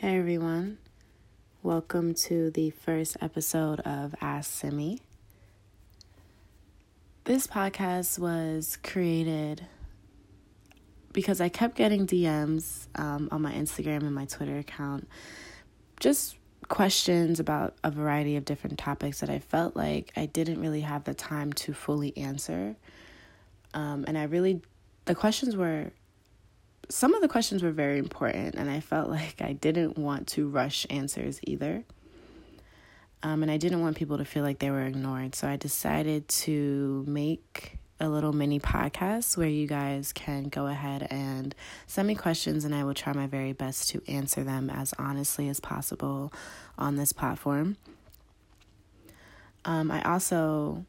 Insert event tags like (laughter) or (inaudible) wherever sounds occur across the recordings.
Hey everyone, welcome to the first episode of Ask Simi. This podcast was created because I kept getting DMs um, on my Instagram and my Twitter account, just questions about a variety of different topics that I felt like I didn't really have the time to fully answer. Um, and I really, the questions were some of the questions were very important, and I felt like I didn't want to rush answers either. Um, and I didn't want people to feel like they were ignored. So I decided to make a little mini podcast where you guys can go ahead and send me questions, and I will try my very best to answer them as honestly as possible on this platform. Um, I also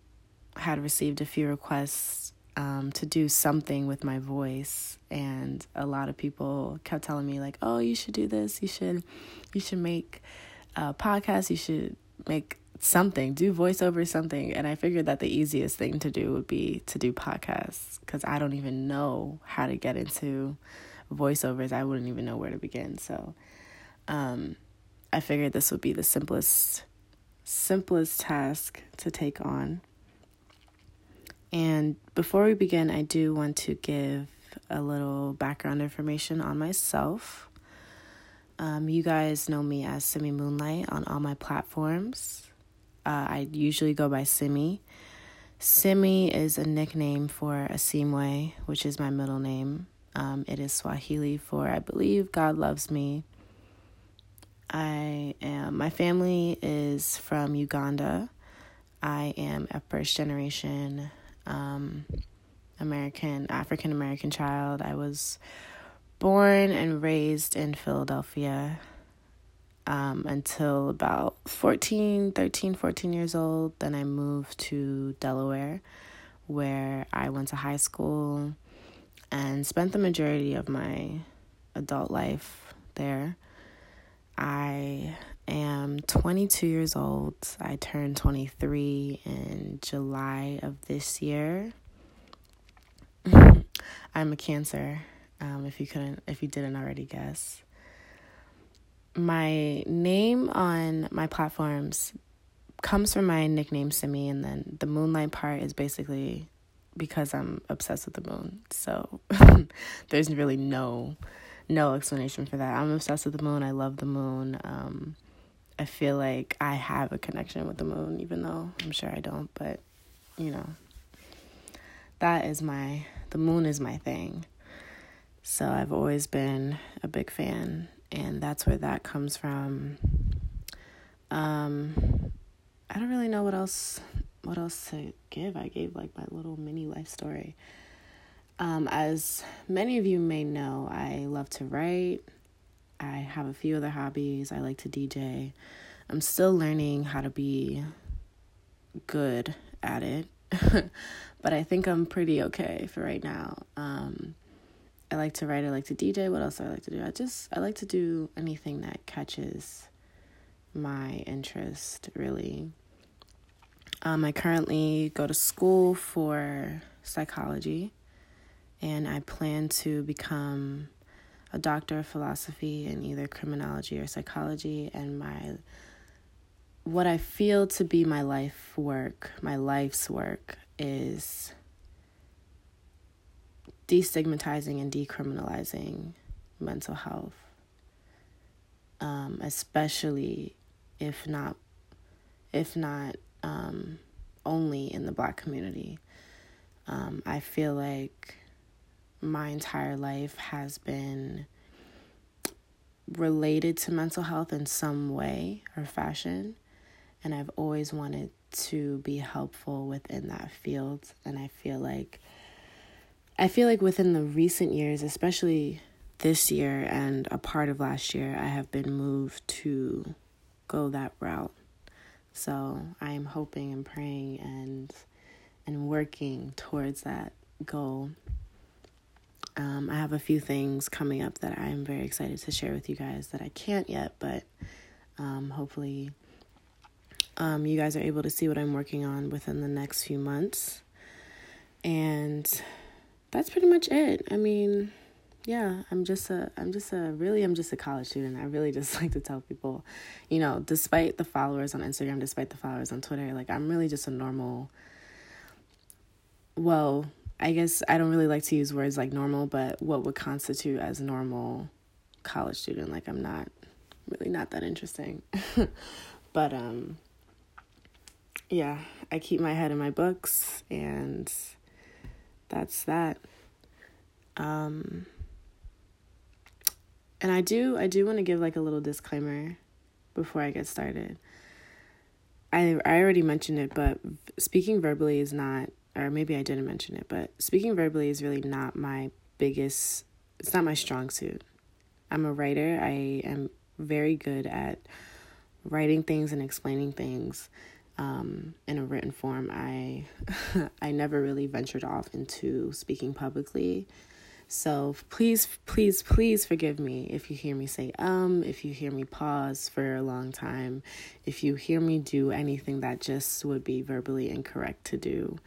had received a few requests um, to do something with my voice, and a lot of people kept telling me like, "Oh, you should do this. You should, you should make a podcast. You should make something, do voiceover something." And I figured that the easiest thing to do would be to do podcasts because I don't even know how to get into voiceovers. I wouldn't even know where to begin. So, um, I figured this would be the simplest, simplest task to take on. And before we begin, I do want to give a little background information on myself. Um, you guys know me as Simi Moonlight on all my platforms. Uh, I usually go by Simi. Simi is a nickname for Asimwe, which is my middle name. Um, it is Swahili for I believe God loves me. I am. My family is from Uganda. I am a first generation um, American, African American child. I was born and raised in Philadelphia um, until about 14, 13, 14 years old. Then I moved to Delaware, where I went to high school and spent the majority of my adult life there. I am 22 years old. I turned 23 in July of this year. (laughs) I'm a Cancer. Um, if you couldn't, if you didn't already guess, my name on my platforms comes from my nickname Simi, and then the moonlight part is basically because I'm obsessed with the moon. So (laughs) there's really no no explanation for that. I'm obsessed with the moon. I love the moon. Um, I feel like I have a connection with the moon, even though I'm sure I don't, but you know, that is my, the moon is my thing. So I've always been a big fan, and that's where that comes from. Um, I don't really know what else, what else to give. I gave like my little mini life story. Um, as many of you may know, I love to write. I have a few other hobbies. I like to DJ. I'm still learning how to be good at it, (laughs) but I think I'm pretty okay for right now. Um, I like to write, I like to DJ. What else do I like to do? I just I like to do anything that catches my interest, really. Um, I currently go to school for psychology, and I plan to become a doctor of philosophy in either criminology or psychology. And my what I feel to be my life work, my life's work, is destigmatizing and decriminalizing mental health, um, especially if not, if not um, only in the Black community. Um, I feel like my entire life has been related to mental health in some way or fashion. And I've always wanted to be helpful within that field. And I feel like, I feel like within the recent years, especially this year and a part of last year, I have been moved to go that route. So I am hoping and praying and and working towards that goal. Um, I have a few things coming up that I am very excited to share with you guys that I can't yet, but um, hopefully um, you guys are able to see what I'm working on within the next few months. And that's pretty much it. I mean, yeah, I'm just a I'm just a really I'm just a college student. I really (laughs) just like to tell people, you know, despite the followers on Instagram, despite the followers on Twitter, like I'm really just a normal well, I guess I don't really like to use words like normal, but what would constitute as normal college student. Like I'm not really not that interesting. (laughs) but um yeah, I keep my head in my books and that's that. Um and I do I do want to give like a little disclaimer before I get started. I I already mentioned it, but speaking verbally is not or maybe I didn't mention it, but speaking verbally is really not my biggest it's not my strong suit. I'm a writer. I am very good at writing things and explaining things um, in a written form. I (laughs) I never really ventured off into speaking publicly. So please, please, please forgive me if you hear me say um, if you hear me pause for a long time, if you hear me do anything that just would be verbally incorrect to do.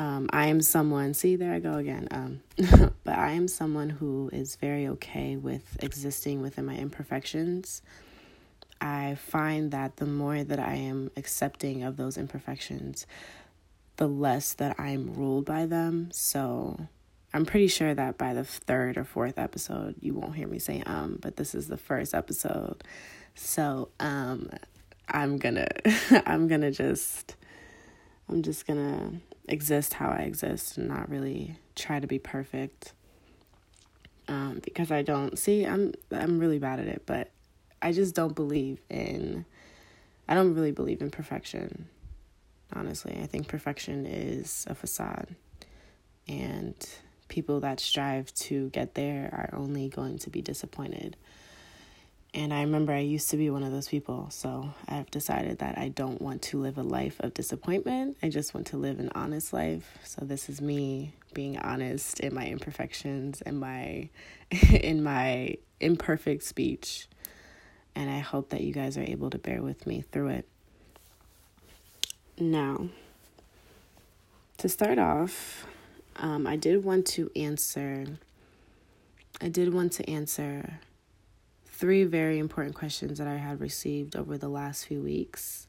Um, I am someone, see, there I go again. Um, (laughs) but I am someone who is very okay with existing within my imperfections. I find that the more that I am accepting of those imperfections, the less that I'm ruled by them. So I'm pretty sure that by the third or fourth episode, you won't hear me say um, but this is the first episode. So um, I'm gonna, (laughs) I'm gonna just, I'm just gonna exist how I exist and not really try to be perfect. Um, because I don't see, I'm, I'm really bad at it, but I just don't believe in, I don't really believe in perfection. Honestly, I think perfection is a facade. And people that strive to get there are only going to be disappointed. And I remember I used to be one of those people. So I've decided that I don't want to live a life of disappointment. I just want to live an honest life. So this is me being honest in my imperfections and my (laughs) in my imperfect speech. And I hope that you guys are able to bear with me through it. Now, to start off, um, I did want to answer. I did want to answer three very important questions that I had received over the last few weeks.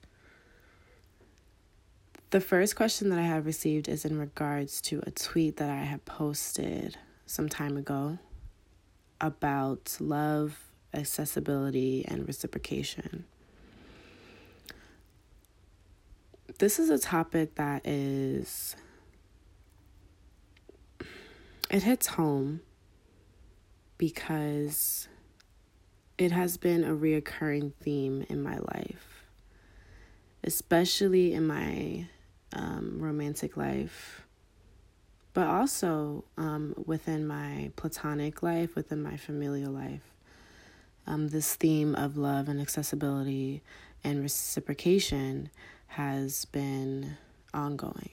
The first question that I have received is in regards to a tweet that I had posted some time ago about love, accessibility, and reciprocation. This is a topic that is it hits home because it has been a reoccurring theme in my life, especially in my um, romantic life, but also um, within my platonic life, within my familial life. Um, this theme of love and accessibility and reciprocation has been ongoing.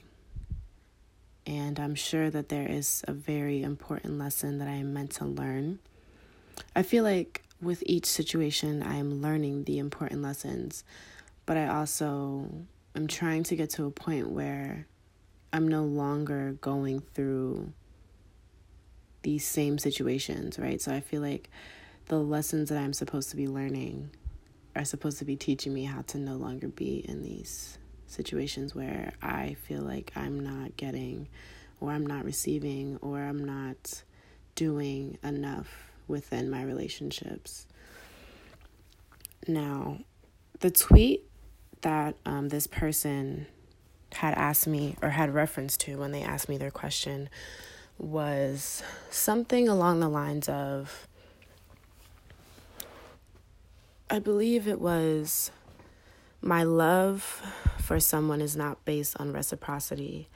And I'm sure that there is a very important lesson that I am meant to learn. I feel like with each situation, I am learning the important lessons, but I also am trying to get to a point where I'm no longer going through these same situations, right? So I feel like the lessons that I'm supposed to be learning are supposed to be teaching me how to no longer be in these situations where I feel like I'm not getting or I'm not receiving or I'm not doing enough within my relationships. Now, the tweet that um, this person had asked me or had reference to when they asked me their question was something along the lines of I believe it was my love for someone is not based on reciprocity,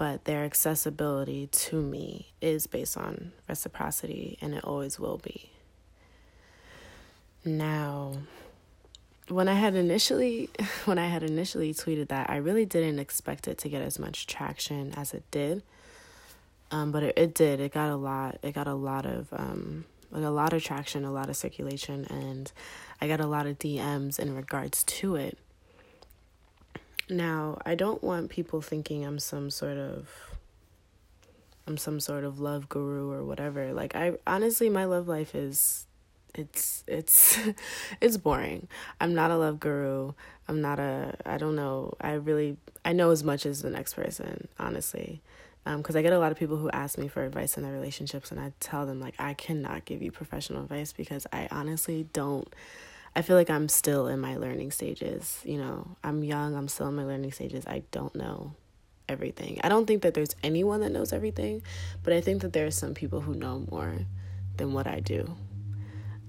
but their accessibility to me is based on reciprocity, and it always will be. Now, when I had initially (laughs) when I had initially tweeted that, I really didn't expect it to get as much traction as it did. Um, but it, it did. It got a lot. It got a lot of um, like a lot of traction, a lot of circulation, and I got a lot of DMs in regards to it. Now, I don't want people thinking I'm some sort of I'm some sort of love guru or whatever. Like I honestly my love life is it's it's (laughs) it's boring. I'm not a love guru. I'm not a I don't know. I really I know as much as the next person, honestly. Um cuz I get a lot of people who ask me for advice in their relationships and I tell them like I cannot give you professional advice because I honestly don't I feel like I'm still in my learning stages, you know. I'm young, I'm still in my learning stages. I don't know everything. I don't think that there's anyone that knows everything, but I think that there are some people who know more than what I do.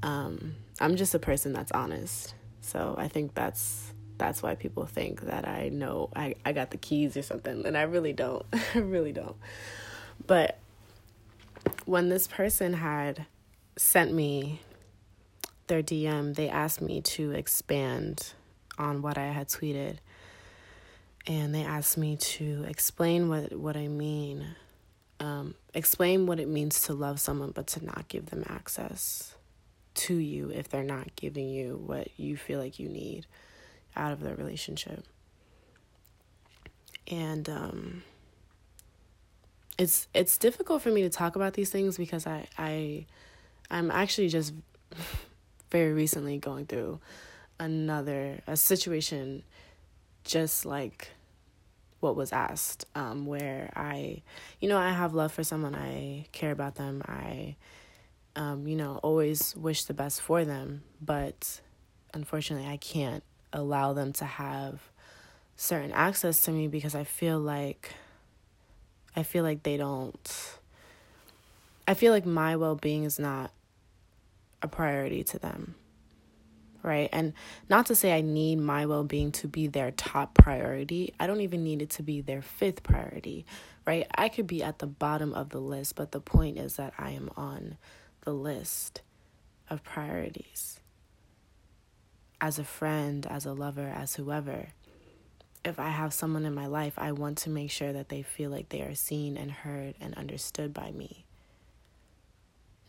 Um, I'm just a person that's honest. So I think that's that's why people think that I know I, I got the keys or something, and I really don't. (laughs) I really don't. But when this person had sent me their DM, they asked me to expand on what I had tweeted and they asked me to explain what what I mean, um, explain what it means to love someone, but to not give them access to you if they're not giving you what you feel like you need out of the relationship. And um, it's it's difficult for me to talk about these things because I I I'm actually just very recently going through another a situation just like what was asked um, where i you know i have love for someone i care about them i um, you know always wish the best for them but unfortunately i can't allow them to have certain access to me because i feel like i feel like they don't i feel like my well-being is not a priority to them right? And not to say I need my well being to be their top priority, I don't even need it to be their fifth priority, right? I could be at the bottom of the list, but the point is that I am on the list of priorities. As a friend, as a lover, as whoever, if I have someone in my life, I want to make sure that they feel like they are seen and heard and understood by me,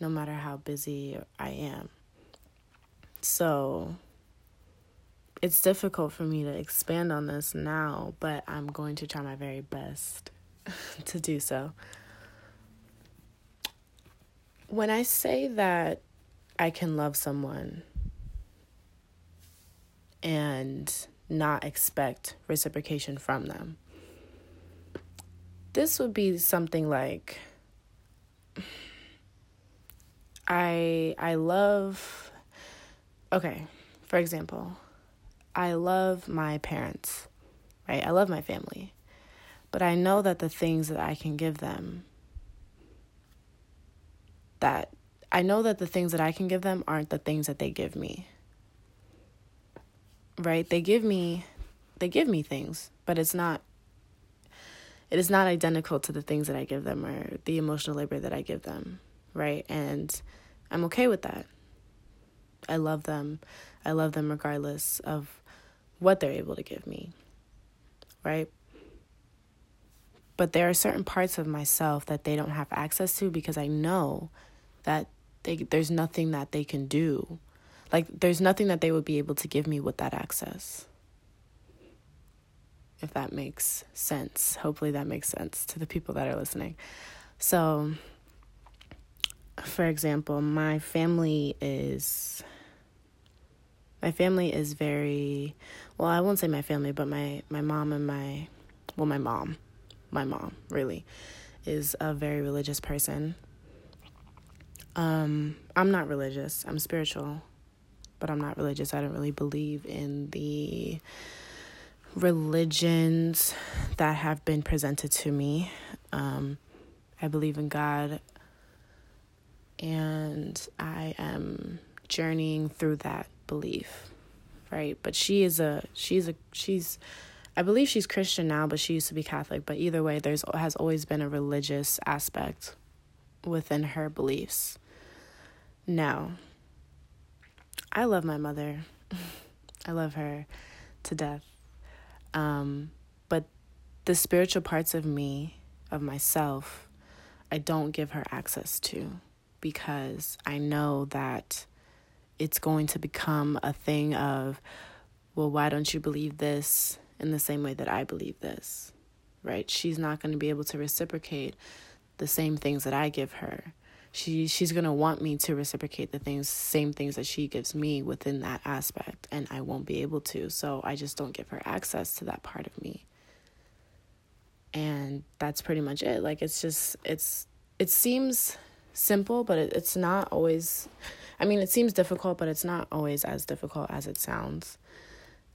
no matter how busy I am. So it's difficult for me to expand on this now, but I'm going to try my very best (laughs) to do so. When I say that I can love someone and not expect reciprocation from them, this would be something like I I love okay, for example, I love my parents, right? I love my family. But I know that the things that I can give them, that I know that the things that I can give them aren't the things that they give me. Right? They give me they give me things, but it's not it is not identical to the things that I give them or the emotional labor that I give them, right? And I'm okay with that. I love them. I love them regardless of what they're able to give me. Right? But there are certain parts of myself that they don't have access to because I know that they, there's nothing that they can do. Like, there's nothing that they would be able to give me with that access. If that makes sense. Hopefully, that makes sense to the people that are listening. So, for example, my family is my family is very well i won't say my family but my my mom and my well my mom my mom really is a very religious person. Um i'm not religious. I'm spiritual but i'm not religious. I don't really believe in the religions that have been presented to me. Um i believe in god and i am journeying through that belief, right? But she is a she's a she's I believe she's Christian now, but she used to be Catholic. But either way, there's has always been a religious aspect within her beliefs. Now, I love my mother. (laughs) I love her to death. Um, but the spiritual parts of me, of myself, I don't give her access to because I know that it's going to become a thing of, well, why don't you believe this in the same way that I believe this? Right? She's not going to be able to reciprocate the same things that I give her. She she's going to want me to reciprocate the things same things that she gives me within that aspect and I won't be able to. So I just don't give her access to that part of me. And that's pretty much it. Like it's just it's it seems simple, but it, it's not always I mean, it seems difficult, but it's not always as difficult as it sounds.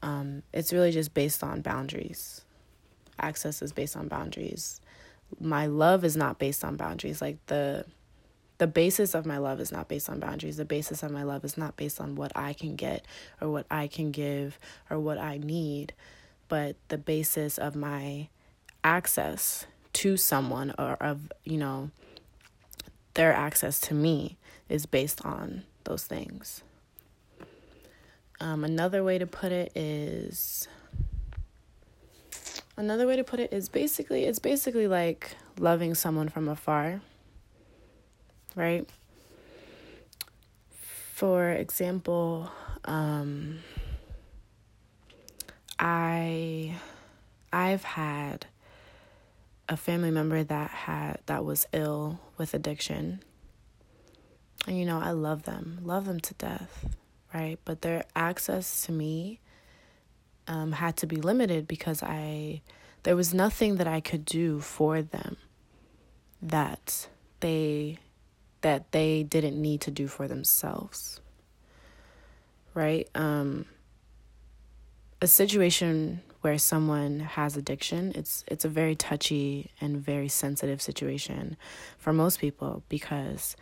Um, it's really just based on boundaries. Access is based on boundaries. My love is not based on boundaries. Like the the basis of my love is not based on boundaries. The basis of my love is not based on what I can get or what I can give or what I need, but the basis of my access to someone or of, you know, their access to me is based on those things. Um, another way to put it is another way to put it is basically it's basically like loving someone from afar. Right? For example, um, I I've had a family member that had that was ill with addiction. And you know, I love them. Love them to death right? But their access to me um, had to be limited because I there was nothing that I could do for them that they that they didn't need to do for themselves. Right? Um, a situation where someone has addiction, it's it's a very touchy and very sensitive situation for most people because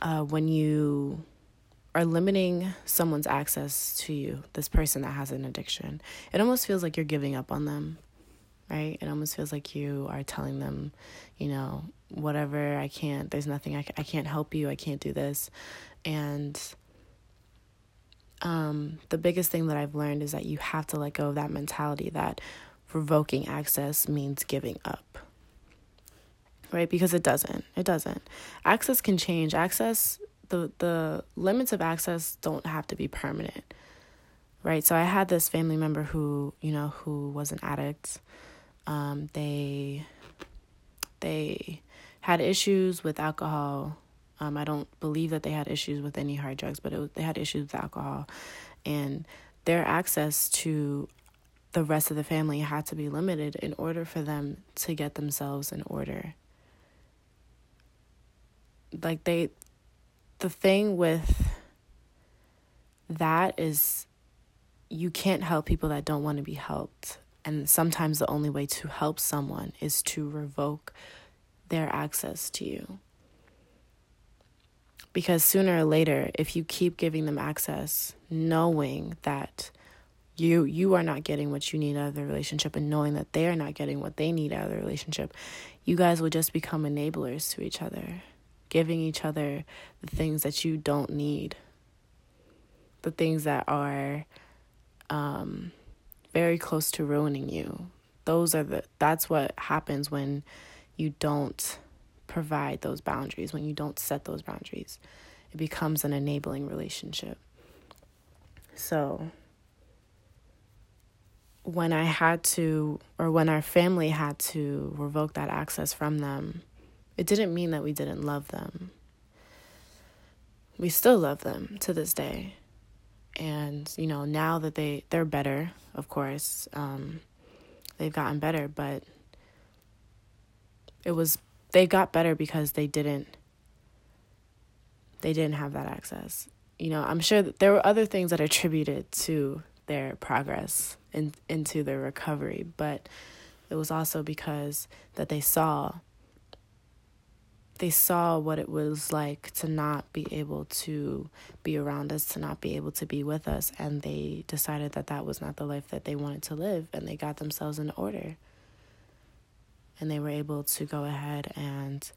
uh, when you are limiting someone's access to you, this person that has an addiction, it almost feels like you're giving up on them, right? It almost feels like you are telling them, you know, whatever, I can't, there's nothing, I, I can't help you, I can't do this. And um, the biggest thing that I've learned is that you have to let go of that mentality that revoking access means giving up. Right? Because it doesn't. It doesn't. Access can change. Access the the limits of access don't have to be permanent right so i had this family member who you know who was an addict um, they they had issues with alcohol um, i don't believe that they had issues with any hard drugs but was, they had issues with alcohol and their access to the rest of the family had to be limited in order for them to get themselves in order like they the thing with that is you can't help people that don't want to be helped. And sometimes the only way to help someone is to revoke their access to you. Because sooner or later, if you keep giving them access, knowing that you you are not getting what you need out of the relationship and knowing that they are not getting what they need out of the relationship, you guys will just become enablers to each other giving each other the things that you don't need, the things that are um, very close to ruining you. Those are the that's what happens when you don't provide those boundaries, when you don't set those boundaries. It becomes an enabling relationship. So, when I had to, or when our family had to revoke that access from them, it didn't mean that we didn't love them. We still love them to this day. And, you know, now that they, they're better, of course, um, they've gotten better, but it was, they got better because they didn't, they didn't have that access. You know, I'm sure that there were other things that attributed to their progress in, into their recovery, but it was also because that they saw they saw what it was like to not be able to be around us, to not be able to be with us, and they decided that that was not the life that they wanted to live, and they got themselves in order. And they were able to go ahead and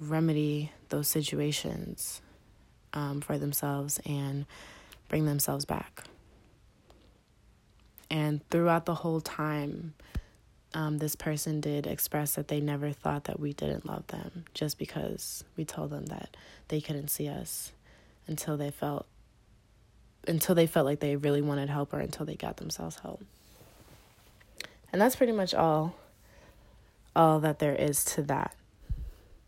remedy those situations um, for themselves and bring themselves back. And throughout the whole time, um, this person did express that they never thought that we didn't love them just because we told them that they couldn't see us until they felt until they felt like they really wanted help or until they got themselves help. And that's pretty much all all that there is to that.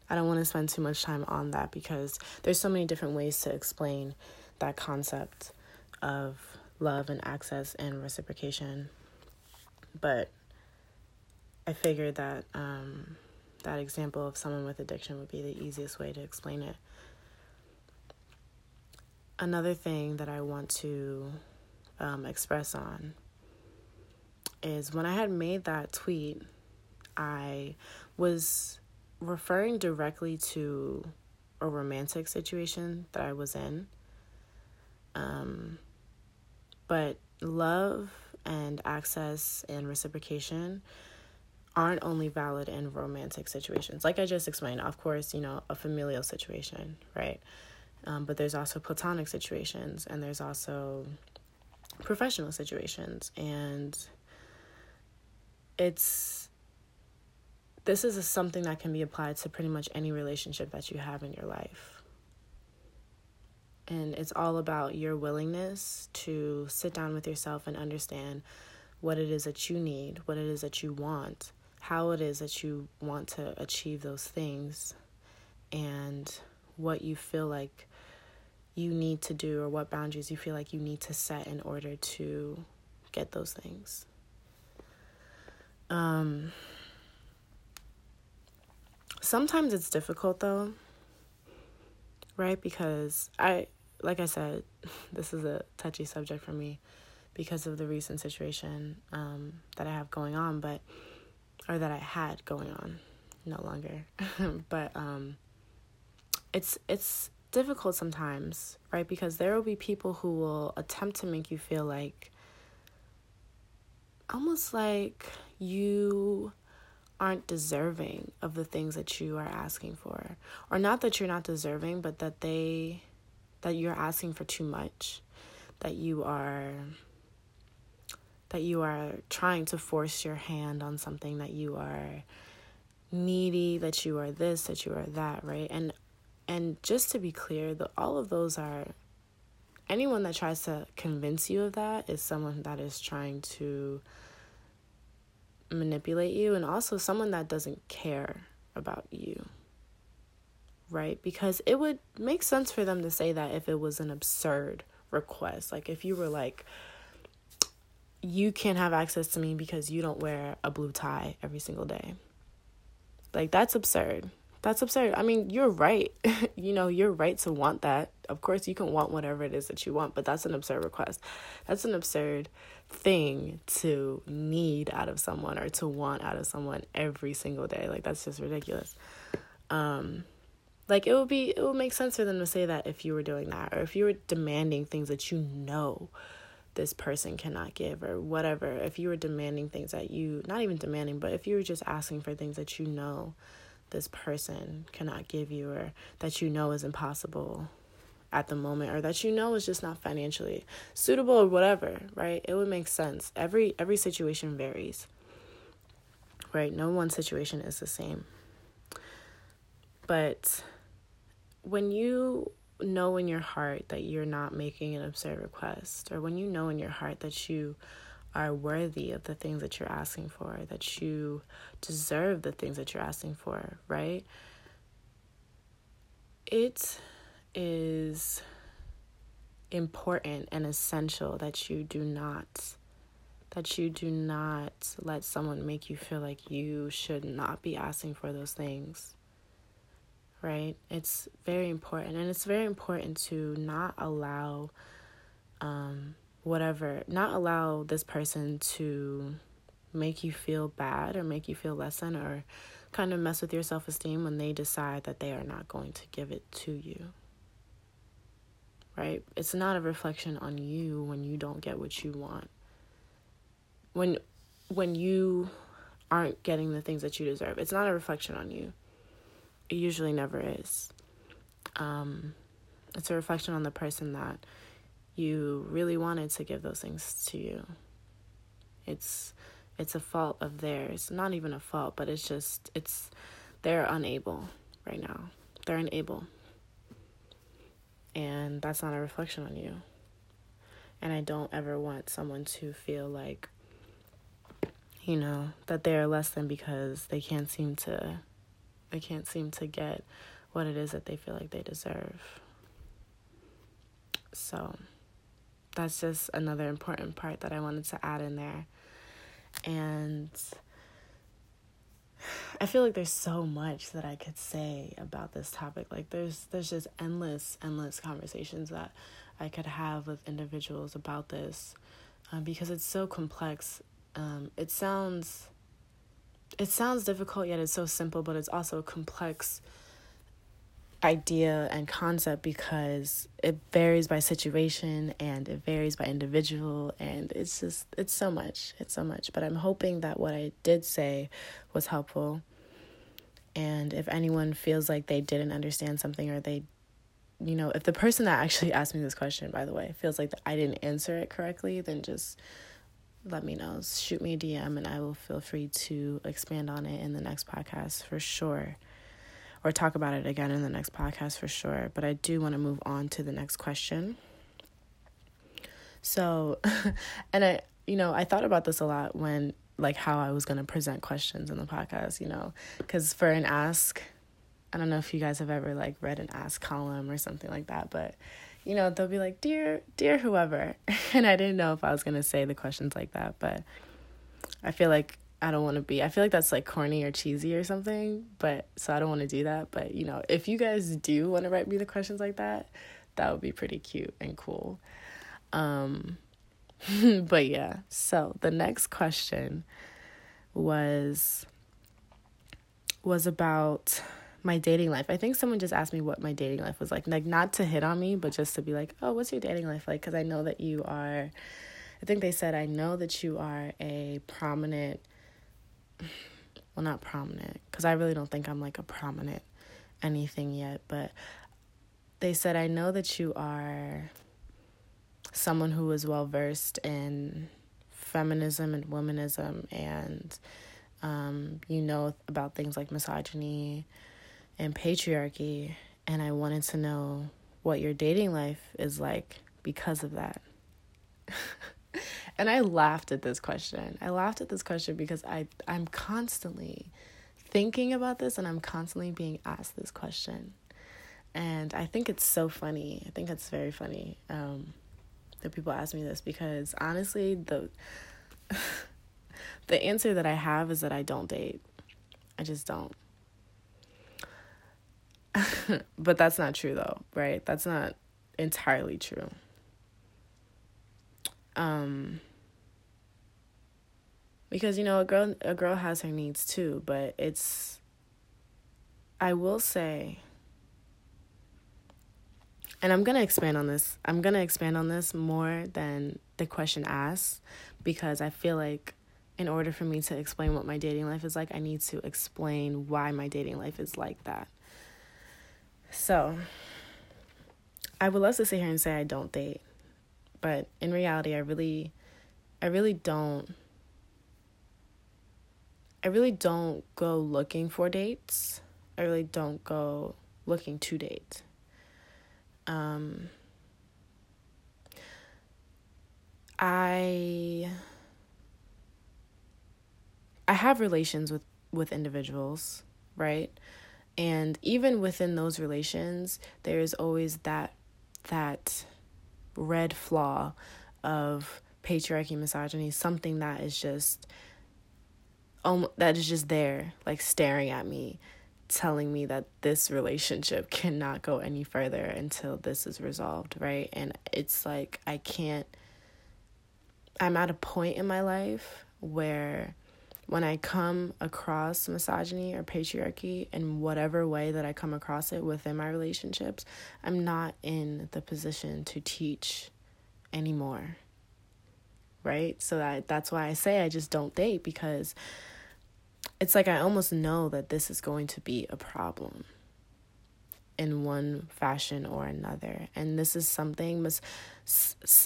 I don't want to spend too much time on that because there's so many different ways to explain that concept of love and access and reciprocation. But I figured that um, that example of someone with addiction would be the easiest way to explain it. Another thing that I want to um, express on is when I had made that tweet, I was referring directly to a romantic situation that I was in. Um, but love and access and reciprocation aren't only valid in romantic situations. Like I just explained, of course, you know, a familial situation, right? Um, but there's also platonic situations and there's also professional situations. And it's this is a, something that can be applied to pretty much any relationship that you have in your life. And it's all about your willingness to sit down with yourself and understand what it is that you need, what it is that you want, how it is that you want to achieve those things, and what you feel like you need to do or what boundaries you feel like you need to set in order to get those things. Um, Sometimes it's difficult though, right? Because I, like I said, (laughs) this is a touchy subject for me because of the recent situation um, that I have going on, but, or that I had going on, no longer. (laughs) but um, it's, it's, difficult sometimes, right? Because there will be people who will attempt to make you feel like almost like you aren't deserving of the things that you are asking for. Or not that you're not deserving but that they that you're asking for too much. That you are that you are trying to force your hand on something that you are needy that you are this that you are that right? And and just to be clear the, all of those are anyone that tries to convince you of that is someone that is trying to manipulate you and also someone that doesn't care about you. Right? Because it would make sense for them to say that if it was an absurd request. Like if you were like, you can't have access to me because you don't wear a blue tie every single day. Like that's absurd. That's absurd. I mean, you're right. (laughs) you know, you're right to want that. Of course, you can want whatever it is that you want, but that's an absurd request. That's an absurd thing to need out of someone or to want out of someone every single day. Like that's just ridiculous. Um like it would be it would make sense for them to say that if you were doing that or if you were demanding things that you know this person cannot give or whatever. If you were demanding things that you not even demanding, but if you were just asking for things that you know this person cannot give you or that you know is impossible at the moment or that you know is just not financially suitable or whatever, right? It would make sense. Every every situation varies. Right? No one situation is the same. But when you know in your heart that you're not making an absurd request or when you know in your heart that you are worthy of the things that you're asking for, that you deserve the things that you're asking for, right? It is important and essential that you do not that you do not let someone make you feel like you should not be asking for those things. Right? It's very important and it's very important to not allow um whatever, not allow this person to make you feel bad or make you feel less than or kind of mess with your self esteem when they decide that they are not going to give it to you. Right? It's not a reflection on you when you don't get what you want. When when you aren't getting the things that you deserve. It's not a reflection on you. It usually never is. Um, it's a reflection on the person that you really wanted to give those things to you. It's it's a fault of theirs. Not even a fault, but it's just it's they're unable right now. They're unable. And that's not a reflection on you. And I don't ever want someone to feel like you know, that they are less than because they can't seem to they can't seem to get what it is that they feel like they deserve. So that's just another important part that I wanted to add in there. And I feel like there's so much that I could say about this topic. Like there's there's just endless endless conversations that I could have with individuals about this um, because it's so complex. Um, it sounds it sounds difficult yet it's so simple, but it's also complex idea and concept because it varies by situation and it varies by individual and it's just it's so much it's so much. But i'm hoping that what i did say was helpful. And if anyone feels like they didn't understand something or they you know if the person that actually (laughs) asked me this question by the way feels like i didn't answer it correctly then just let me know. Shoot me a dm and i will feel free to expand on it in the next podcast for sure or talk about it again in the next podcast for sure. But I do want to move on to the next question. So, (laughs) and I, you know, I thought about this a lot when, like, how I was going to present questions in the podcast, you know, because for an ask, I don't know if you guys have ever, like, read an ask column or something like that, but, you know, they'll be like, dear, dear whoever. (laughs) and I didn't know if I was going to say the questions like that, but I feel like I don't want to be. I feel like that's like corny or cheesy or something, but so I don't want to do that. But you know, if you guys do want to write me the questions like that, that would be pretty cute and cool. Um, (laughs) but yeah, so the next question was was about my dating life. I think someone just asked me what my dating life was like. Like not to hit on me, but just to be like, "Oh, what's your dating life like?" cuz I know that you are I think they said I know that you are a prominent well, not prominent, because I really don't think I'm like a prominent anything yet, but they said, I know that you are someone who is well versed in feminism and womanism, and um, you know about things like misogyny and patriarchy. And I wanted to know what your dating life is like because of that. (laughs) And I laughed at this question. I laughed at this question because I I'm constantly thinking about this and I'm constantly being asked this question. And I think it's so funny. I think it's very funny um, that people ask me this because honestly, the (laughs) the answer that I have is that I don't date. I just don't. (laughs) but that's not true though, right? That's not entirely true. Um because you know a girl a girl has her needs too but it's i will say and i'm going to expand on this i'm going to expand on this more than the question asks because i feel like in order for me to explain what my dating life is like i need to explain why my dating life is like that. So i would love to sit here and say i don't date but in reality i really i really don't I really don't go looking for dates. I really don't go looking to date. Um, I I have relations with with individuals, right? And even within those relations, there is always that that red flaw of patriarchy, misogyny, something that is just um, that is just there, like staring at me, telling me that this relationship (laughs) cannot go any further until this is resolved, right? And it's like I can't, I'm at a point in my life where when I come across misogyny or patriarchy in whatever way that I come across it within my relationships, I'm not in the position to teach anymore. Right? So that that's why I say I just don't date because it's like I almost know that this is going to be a problem in one fashion or another. And this is something mis-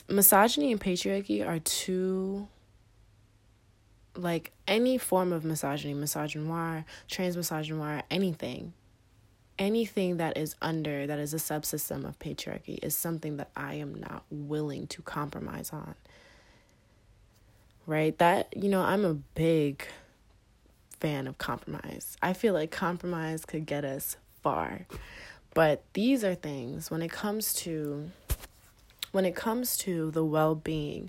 misogyny and patriarchy are two like any form of misogyny, misogynoir, trans misogynoir, anything. Anything that is under that is a subsystem of patriarchy is something that I am not willing to compromise on right? That, you know, I'm a big fan of compromise. I feel like compromise could get us far. But these are things when it comes to when it comes to the well-being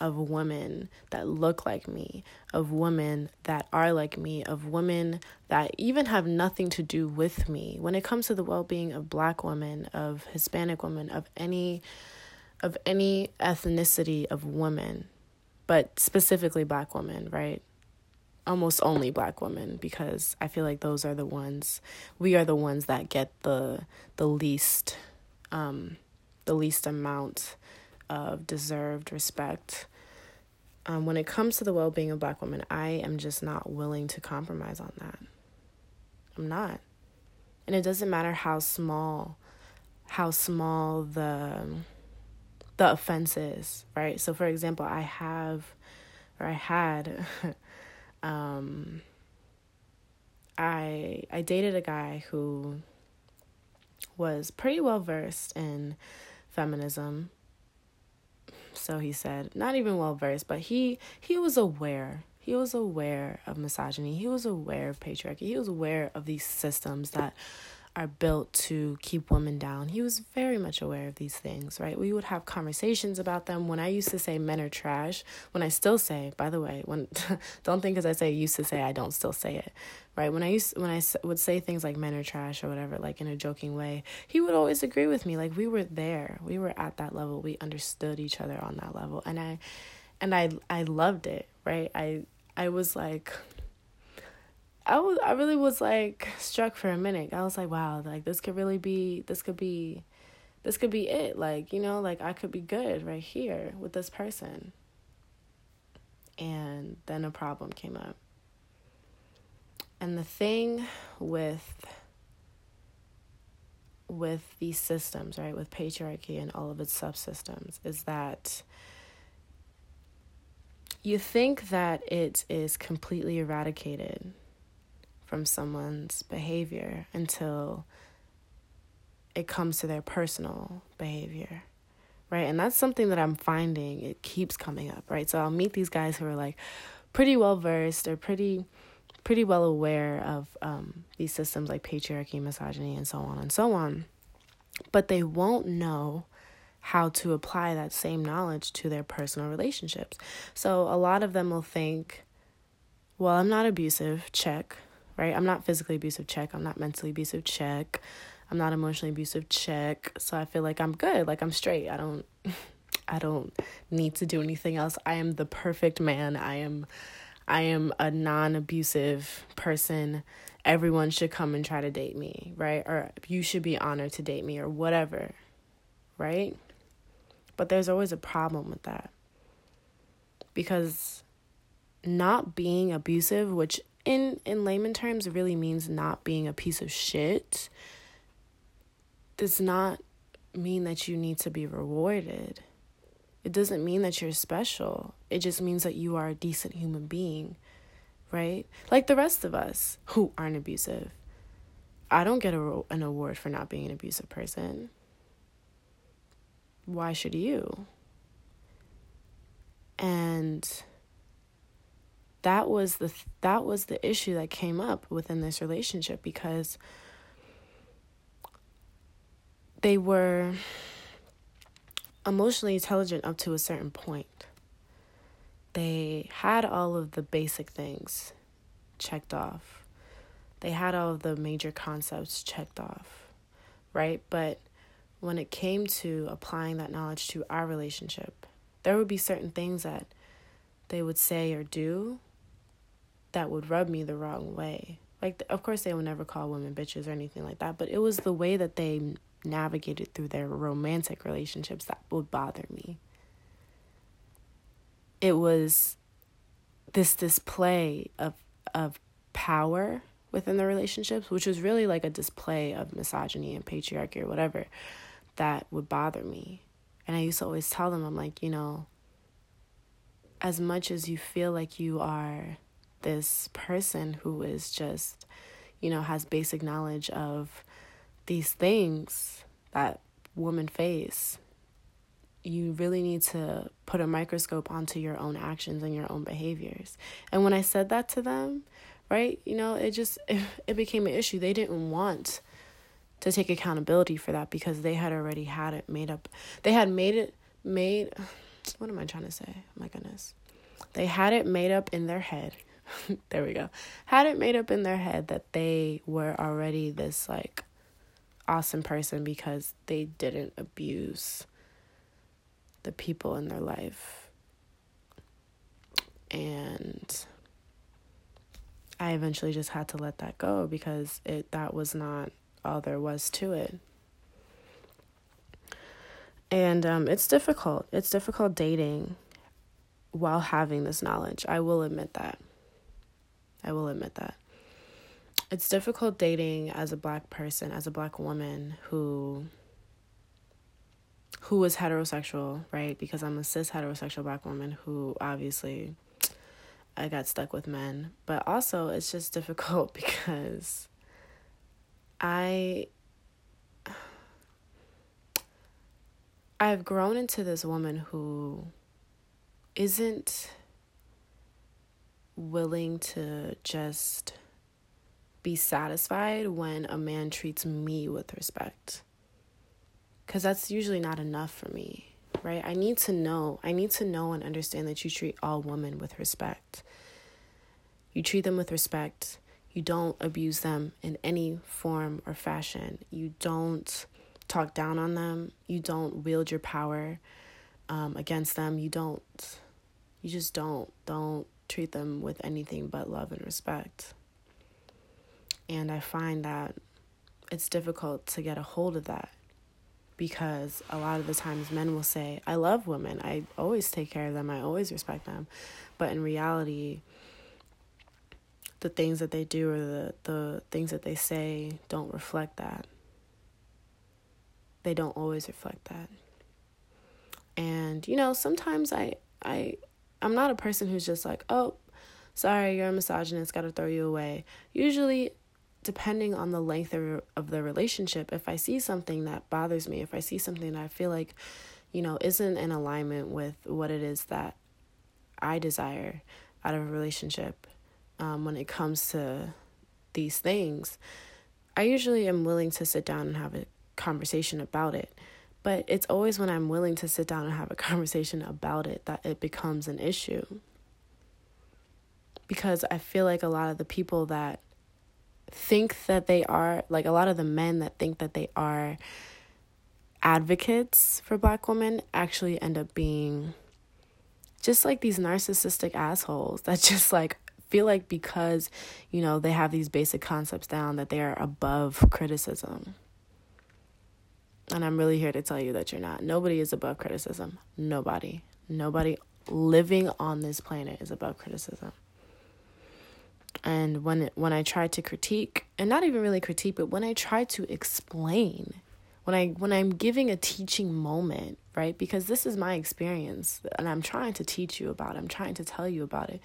of women that look like me, of women that are like me, of women that even have nothing to do with me. When it comes to the well-being of black women, of Hispanic women, of any of any ethnicity of women, but specifically black women, right? Almost only black women because I feel like those are the ones we are the ones that get the the least um the least amount of deserved respect. Um, when it comes to the well being of black women, I am just not willing to compromise on that. I'm not. And it doesn't matter how small how small the the offense is, right? So for example, I have or I had (laughs) um I I dated a guy who was pretty well versed in feminism. So he said, not even well versed, but he he was aware. He was aware of misogyny. He was aware of patriarchy. He was aware of these systems that are built to keep women down. He was very much aware of these things, right? We would have conversations about them. When I used to say men are trash, when I still say, by the way, when (laughs) don't think as I say used to say, I don't still say it, right? When I used when I would say things like men are trash or whatever, like in a joking way, he would always agree with me. Like we were there, we were at that level, we understood each other on that level, and I, and I I loved it, right? I I was like I was I really was like struck for a minute. I was like, wow, like this could really be this could be this could be it. Like, you know, like I could be good right here with this person. And then a problem came up. And the thing with with these systems, right, with patriarchy and all of its subsystems is that you think that it is completely eradicated from someone's behavior until it comes to their personal behavior right? And that's something that i'm finding it keeps coming up right? So i'll meet these guys who are like pretty well versed or pretty pretty well aware of um, these systems like patriarchy misogyny and so on and so on but they won't know how to apply that same knowledge to their personal relationships. So a lot of them will think well i'm not abusive check right? I'm not physically abusive, check. I'm not mentally abusive, check. I'm not emotionally abusive, check. So I feel like I'm good, like I'm straight. I don't (laughs) I don't need to do anything else. I am the perfect man. I am I am a non-abusive person. Everyone should come and try to date me, right? Or you should be honored to date me or whatever. Right? But there's always a problem with that. Because not being abusive, which in in layman terms it really means not being a piece of shit does not mean that you need to be rewarded. It doesn't mean that you're special. It just means that you are a decent human being, right? Like the rest of us who aren't abusive. I don't get a, an award for not being an abusive person. Why should you? And that was the that was the issue that came up within this relationship because they were emotionally intelligent up to a certain point. They had all of the basic things checked off. They had all of the major concepts checked off, right? But when it came to applying that knowledge to our relationship, there would be certain things that they would say or do that would rub me the wrong way. Like, of course, they would never call women bitches or anything like that, but it was the way that they navigated through their romantic relationships that would bother me. It was this display of of power within the relationships, which was really like a display of misogyny and patriarchy or whatever, that would bother me. And I used to always tell them, I'm like, you know, as much as you feel like you are this person who is just, you know, has basic knowledge of these things that women face. you really need to put a microscope onto your own actions and your own behaviors. And when I said that to them, right, you know, it just (laughs) it, it became an issue. They didn't want to take accountability for that because they had already had it made up. They had made it made (sighs) what am I trying to say? Oh my goodness. They had it made up in their head. (laughs) there we go. Had it made up in their head that they were already this like awesome person because they didn't abuse the people in their life. And I eventually just had to let that go because it that was not all there was to it. And um, it's difficult. It's difficult dating while having this knowledge. I will admit that. I will admit that. It's difficult dating as a black person, as a black woman who who is heterosexual, right? Because I'm a cis heterosexual black woman who obviously I got stuck with men. But also it's just difficult (laughs) because I I've grown into this woman who isn't willing to just be satisfied when a man treats me with respect. Because that's usually not enough for me, right? I need to know, I need to know and understand that you treat all women with respect. You treat them with respect. You don't abuse them in any form or fashion. You don't talk down on them. You don't wield your power um, against them. You don't, you just don't, don't treat them with anything but love and respect. And I find that it's difficult to get a hold of that because a lot of the times men will say, I love women. I always take care of them. I always respect them. But in reality, the things that they do or the, the things that they say don't reflect that they don't always reflect that. And you know, sometimes I I I'm not a person who's just like, "Oh, sorry, you're a misogynist, got to throw you away." Usually depending on the length of, of the relationship, if I see something that bothers me, if I see something that I feel like, you know, isn't in alignment with what it is that I desire out of a relationship, um, when it comes to these things, I usually am willing to sit down and have a conversation about it. But it's always when I'm willing to sit down and have a (laughs) conversation about it that it becomes an issue. Because I feel like a lot of the people that think that they are, like a lot of the men that think that they are advocates for black women actually end up being just like these narcissistic assholes that (laughs) just like feel like because you know they have these basic concepts down that they are above criticism and I'm really here to tell you that you're not. Nobody is above criticism. Nobody. Nobody living on this planet is above criticism. And when it, when I try to critique, and not even really critique, but when I try to explain, when I when I'm giving a teaching moment, right? Because this is my experience and I'm trying to teach you about it. I'm trying to tell you about it.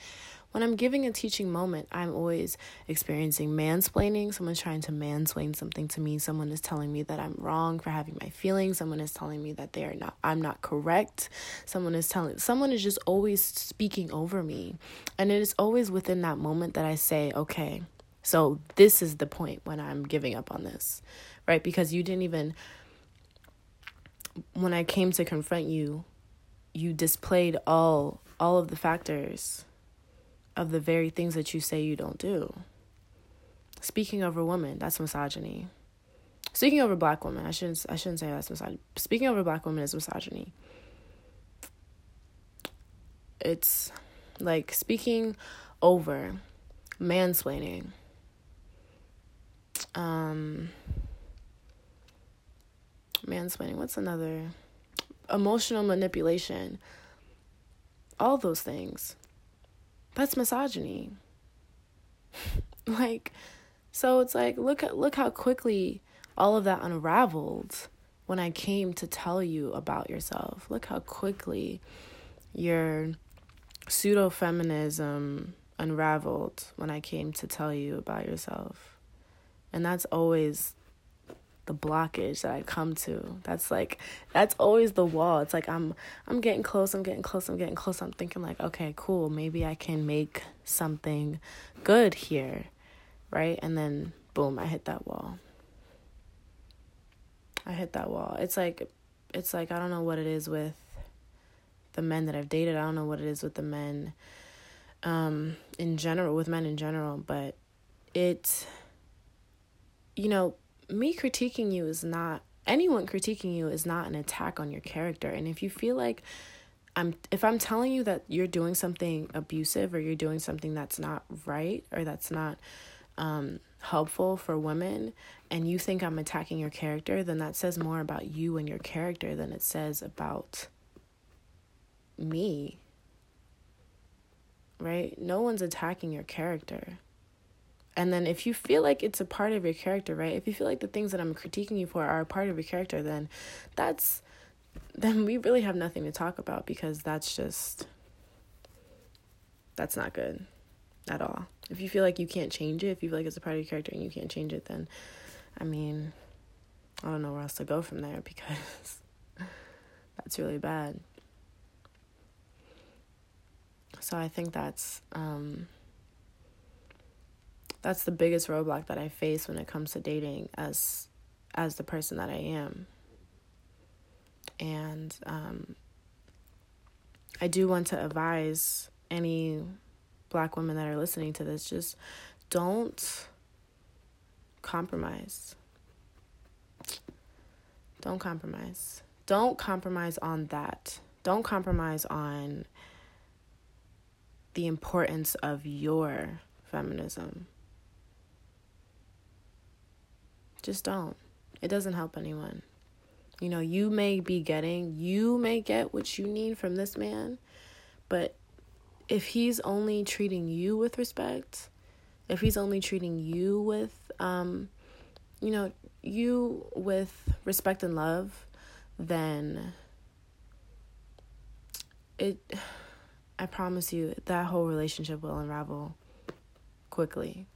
When I'm giving a teaching moment, I'm always experiencing mansplaining. Someone's trying to mansplain something to me. Someone is telling me that I'm wrong for having my feelings. Someone is telling me that they are not I'm not correct. Someone is telling someone is just always speaking over me. And it is always within that moment that I say, "Okay, so this is the point when I'm giving up on this." Right? Because you didn't even when I came to confront you, you displayed all all of the factors of the very things that you say you don't do. Speaking over women, that's misogyny. Speaking over black women, I shouldn't I shouldn't say that's misogyny. Speaking over black women is misogyny. It's like speaking over mansplaining. Um mansplaining, what's another? Emotional manipulation. All those things that's misogyny. (laughs) like so it's like look at look how quickly all of that unraveled when I came to tell you about yourself. Look how quickly your pseudo feminism unraveled when I came to tell you about yourself. And that's always the blockage that I come to. That's like that's always the wall. It's like I'm I'm getting close, I'm getting close, I'm getting close. I'm thinking like, okay, cool, maybe I can make something good here. Right? And then boom, I hit that wall. I hit that wall. It's like it's like I don't know what it is with the men that I've dated. I don't know what it is with the men um in general with men in general, but it you know, me critiquing you is not anyone critiquing you is not an attack on your character. And if you feel like I'm if I'm telling you that you're doing something abusive or you're doing something that's not right or that's not um helpful for women and you think I'm attacking your character, then that says more about you and your character than it says about me. Right? No one's attacking your character. And then if you feel like it's a part of your character, right? If you feel like the things that I'm critiquing you for are a part of your character, then that's then we really have nothing to talk about because that's just that's not good at all. If you feel like you can't change it, if you feel like it's a part of your character and you can't change it, then I mean, I don't know where else to go from there (laughs) because that's really bad. So I think that's um that's the biggest roadblock that I face when it comes to dating as as the person that I am. And um, I do want to advise any black women that are listening to this just don't compromise. Don't compromise. Don't compromise on that. Don't compromise on the importance of your feminism. Just don't. It doesn't help anyone. You know, you may be getting, you may get what you need from this man, but if he's only treating you with respect, if he's only treating you with, um, you know, you with respect and love, then it, (sighs) I promise you, that whole relationship will unravel quickly.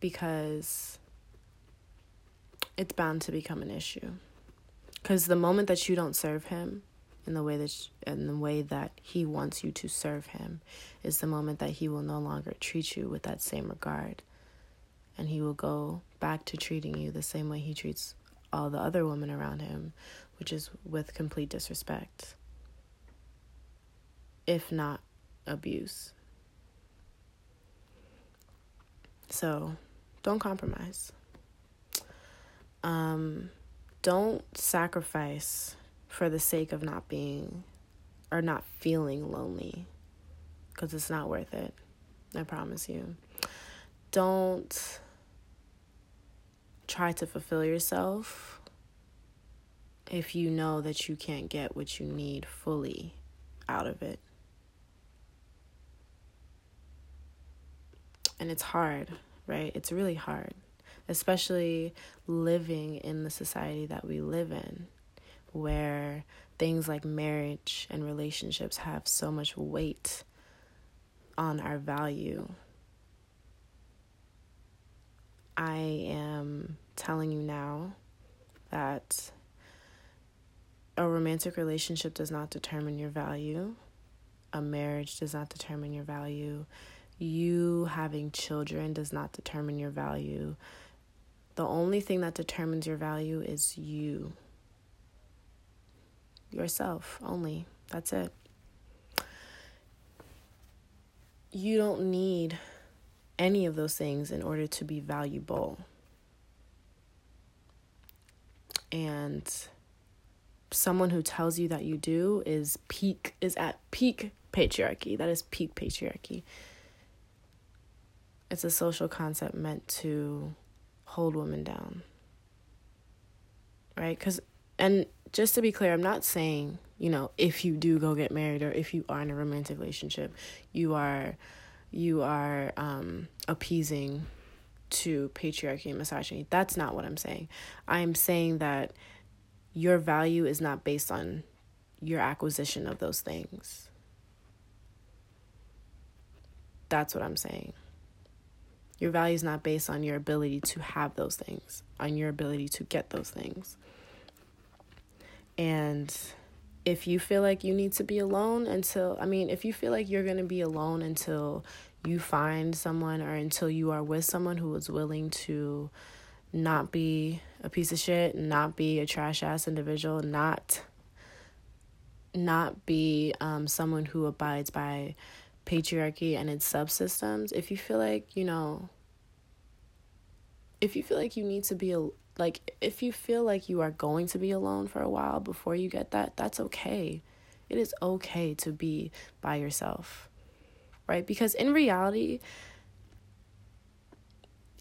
Because it's bound to become an issue. Because the moment that you don't serve him in the way that in the way that he wants you to serve him is the moment that he will no longer treat you with that same regard, and he will go back to treating you the same way he treats all the other women around him, which is with complete disrespect, if not abuse. So don't compromise. Um, don't sacrifice for the sake of not being or not feeling lonely because it's not worth it. I promise you. Don't try to fulfill yourself if you know that you can't get what you need fully out of it. And it's hard right? It's really hard, especially living in the society that we live in, where things like marriage and relationships have so much weight on our value. I am telling you now that a romantic relationship does not determine your value. A marriage does not determine your value you having children does not determine your value. The only thing that determines your value is you. Yourself only. That's it. You don't need any of those things in order to be valuable. And someone who tells you that you do is peak is at peak patriarchy. That is peak patriarchy it's a social concept meant to hold women down. Right? Cuz and just to be clear, I'm not saying, you know, if you do go get married or if you are in a romantic relationship, you are you are um appeasing to patriarchy and misogyny. That's not what I'm saying. I'm saying that your value is not based on your acquisition of those things. That's what I'm saying Your value is not based on your ability to have those things, on your ability to get those things. And if you feel like you need to be alone until, I mean, if you feel like you're going to be alone until you find someone or until you are with someone who is willing to not be a piece of shit, not be a trash ass individual, not not be um, someone who abides by patriarchy and its subsystems. If you feel like you know, if you feel like you need to be a like if you feel like you are going to be alone for a while before you get that, that's okay. It is okay to be by yourself. Right? Because in reality,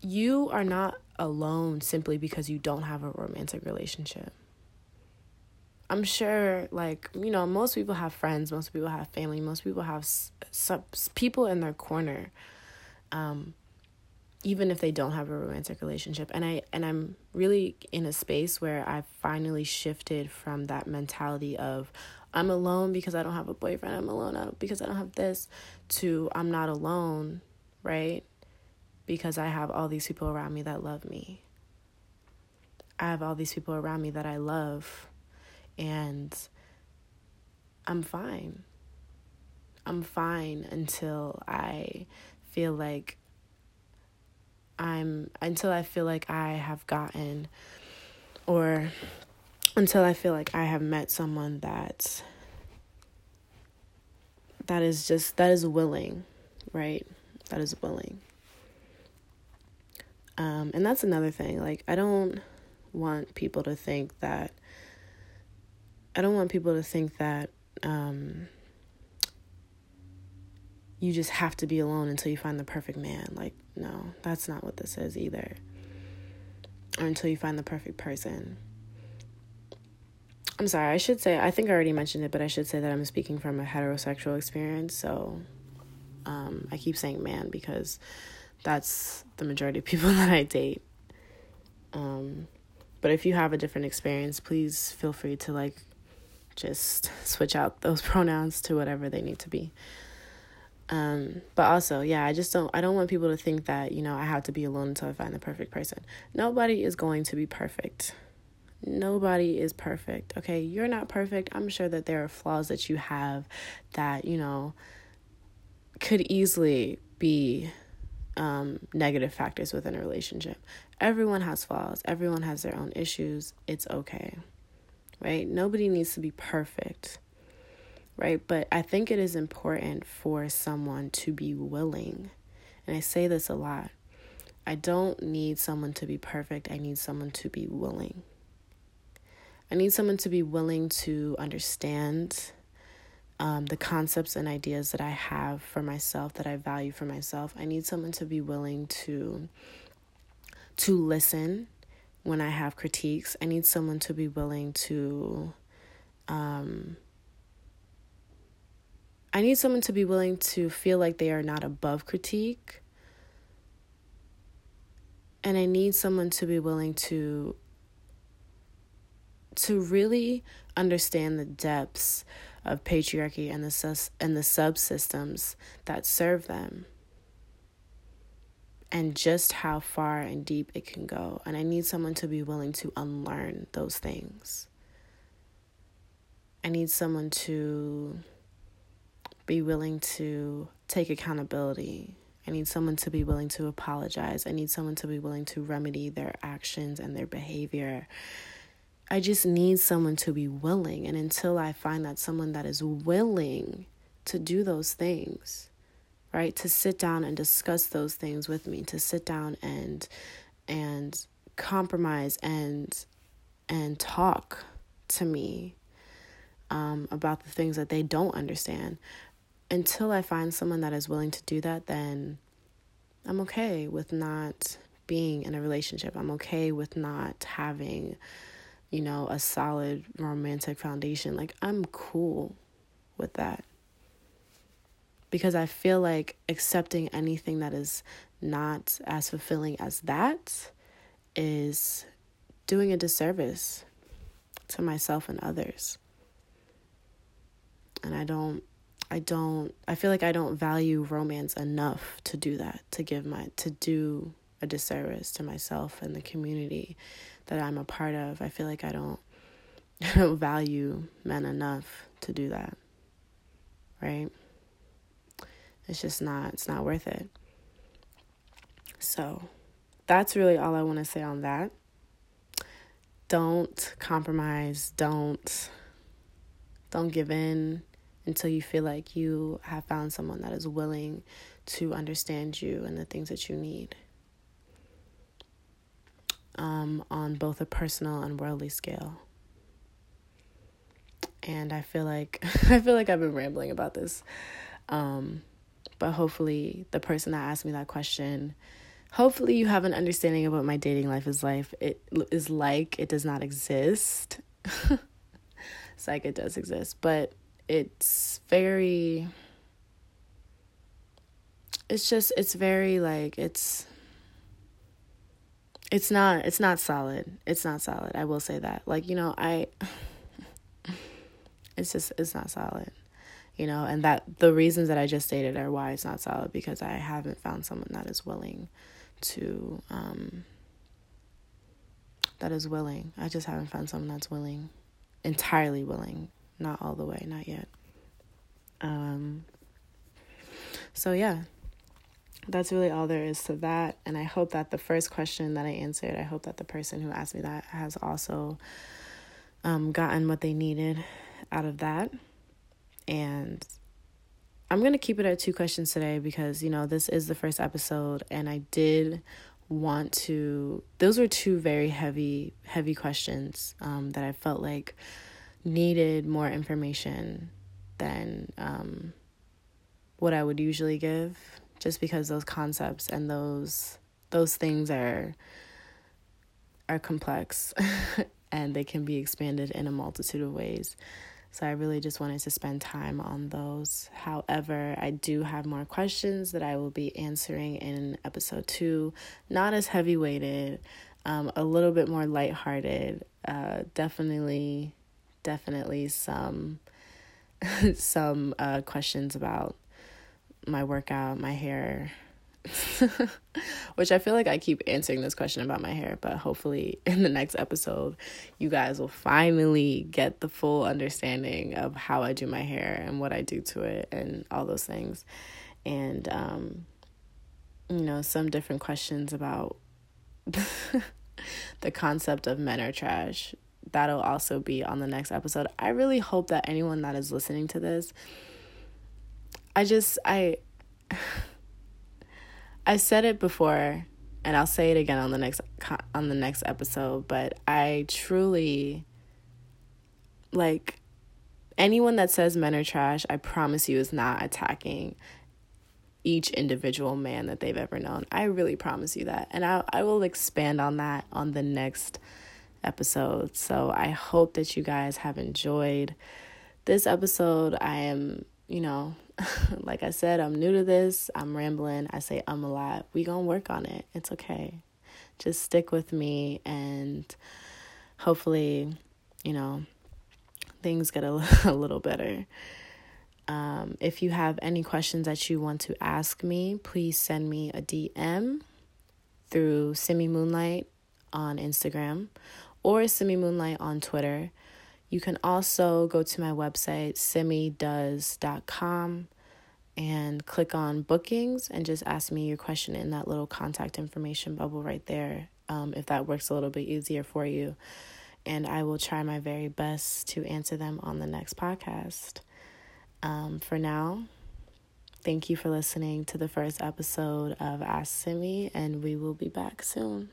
you are not alone simply because you don't have a romantic relationship. I'm sure, like, you know, most people have friends, most people have family, most people have some people in their corner. Um, even if they don't have a romantic relationship. And i and i'm really in a space where i've finally shifted from that mentality of i'm alone because i don't have a boyfriend i'm alone because i don't have this to i'm not alone right? Because i have all these people around me that love me. I have all these people around me that i love and i'm fine i'm fine until i feel like I'm until I feel like I have gotten or until I feel like I have met someone that that is just that is willing, right? That is willing. Um, and that's another thing. Like I don't want people to think that I don't want people to think that um, you just have to be alone until you find the perfect man. Like, no, that's not what this is either. Or until you find the perfect person. I'm sorry, I should say, I think I already mentioned it, but I should say that I'm speaking from a heterosexual experience. So um, I keep saying man because that's the majority of people (laughs) that I date. Um, but if you have a different experience, please feel free to like just switch out those (laughs) pronouns to whatever they need to be. Um, but also, yeah, I just don't I don't want people to think that, you know, I have to be alone until I find the perfect person. Nobody is going to be perfect. Nobody is perfect. Okay, you're not perfect. I'm sure that there are flaws that you have that, you know, could easily be um, negative factors within a relationship. Everyone has flaws, everyone has their own issues. It's okay, right? Nobody needs to be perfect right? But I think it is important for someone to be willing. And I say this a lot. I don't need someone to be perfect. I need someone to be willing. I need someone to be willing to understand um, the concepts and ideas that I have for myself, that I value for myself. I need someone to be willing to to listen when I have critiques. I need someone to be willing to um, I need someone to be willing to feel like they are not above critique. And I need someone to be willing to to really understand the depths of patriarchy and the sus- and the subsystems that serve them and just how far and deep it can go and i need someone to be willing to unlearn those things i need someone to be willing to take accountability. I need someone to be willing to apologize. I need someone to be willing to remedy their actions and their behavior. I just need someone to be willing. And until I find that someone that is willing to do those things, right? To sit down and discuss those things with me, to sit down and and compromise and and talk to me um, about the things that they don't understand until I find someone that is willing to do that, then I'm okay with not being in a relationship. I'm okay with not having, you know, a solid romantic foundation. Like, I'm cool with that. Because I feel like accepting anything that is not as fulfilling as that is doing a disservice to myself and others. And I don't I don't I feel like I don't value romance enough to do that, to give my to do a disservice to myself and the community that I'm a part of. I feel like I don't (laughs) I don't value men enough to do that. Right? It's just not it's not worth it. So, that's really all I want to say on that. Don't compromise, don't don't give in until you feel like you have found someone that is willing to understand you and the things that you need. Um, on both a personal and worldly scale. And I feel like (laughs) I feel like I've been rambling about this. Um, but hopefully the person that asked me that question hopefully you have an understanding of what my dating life is life it is like. It does not exist. (laughs) It's like it does exist but it's very it's just it's very like it's it's not it's not solid. It's not solid. I will say that. Like you know i (laughs) it's just it's not solid you know and that the reasons that i just stated are why it's not solid because i haven't found someone that is willing to um that is willing. I just haven't found someone that's willing entirely willing. Not all the way not yet. Um so yeah. That's really all there is to that and i hope that the first question that i answered i hope that the person who asked me that has also um, gotten what they needed out of that and I'm going to keep it at two questions today because, you know, this is the first episode and I did want to those were two very heavy heavy questions um, that I felt like needed more information than um, what I would usually give just because those concepts and those those things are are complex (laughs) and they can be expanded in a multitude of ways. So I really just wanted to spend time on those. However, I do have more questions that I will be answering in episode two. Not as heavy weighted, um, a little bit more lighthearted. Uh, definitely, definitely some (laughs) some uh, questions about my workout, my hair, (laughs) Which I feel like I keep answering this question about my hair, but hopefully in the next episode, you guys will finally get the full understanding of how I do my hair and what I do to it and all those things. And, um, you know, some different questions about (laughs) the concept of men are trash. That'll also be on the next episode. I really hope that anyone that is listening to this, I just, I. (laughs) I said it before and I'll say it again on the next on the next episode, but I truly like anyone that says men are trash, I promise you is not attacking each individual man that they've ever known. I really promise you that. And I I will expand on that on the next episode. So I hope that you guys have enjoyed this episode. I am, you know, (laughs) like I said, I'm new to this. I'm rambling. I say I'm a lot. We gonna work on it. It's okay. Just stick with me, and hopefully, you know, things get a, (laughs) a little better. Um, if you have any questions that you want to ask me, please send me a DM through Simi Moonlight on Instagram or Simi Moonlight on Twitter. You can also go to my website, simidoes.com, and click on bookings and just ask me your question in that little contact information bubble right there, um, if that works a little bit easier for you. And I will try my very best to answer them on the next podcast. Um, for now, thank you for listening to the first episode of Ask Simi, and we will be back soon.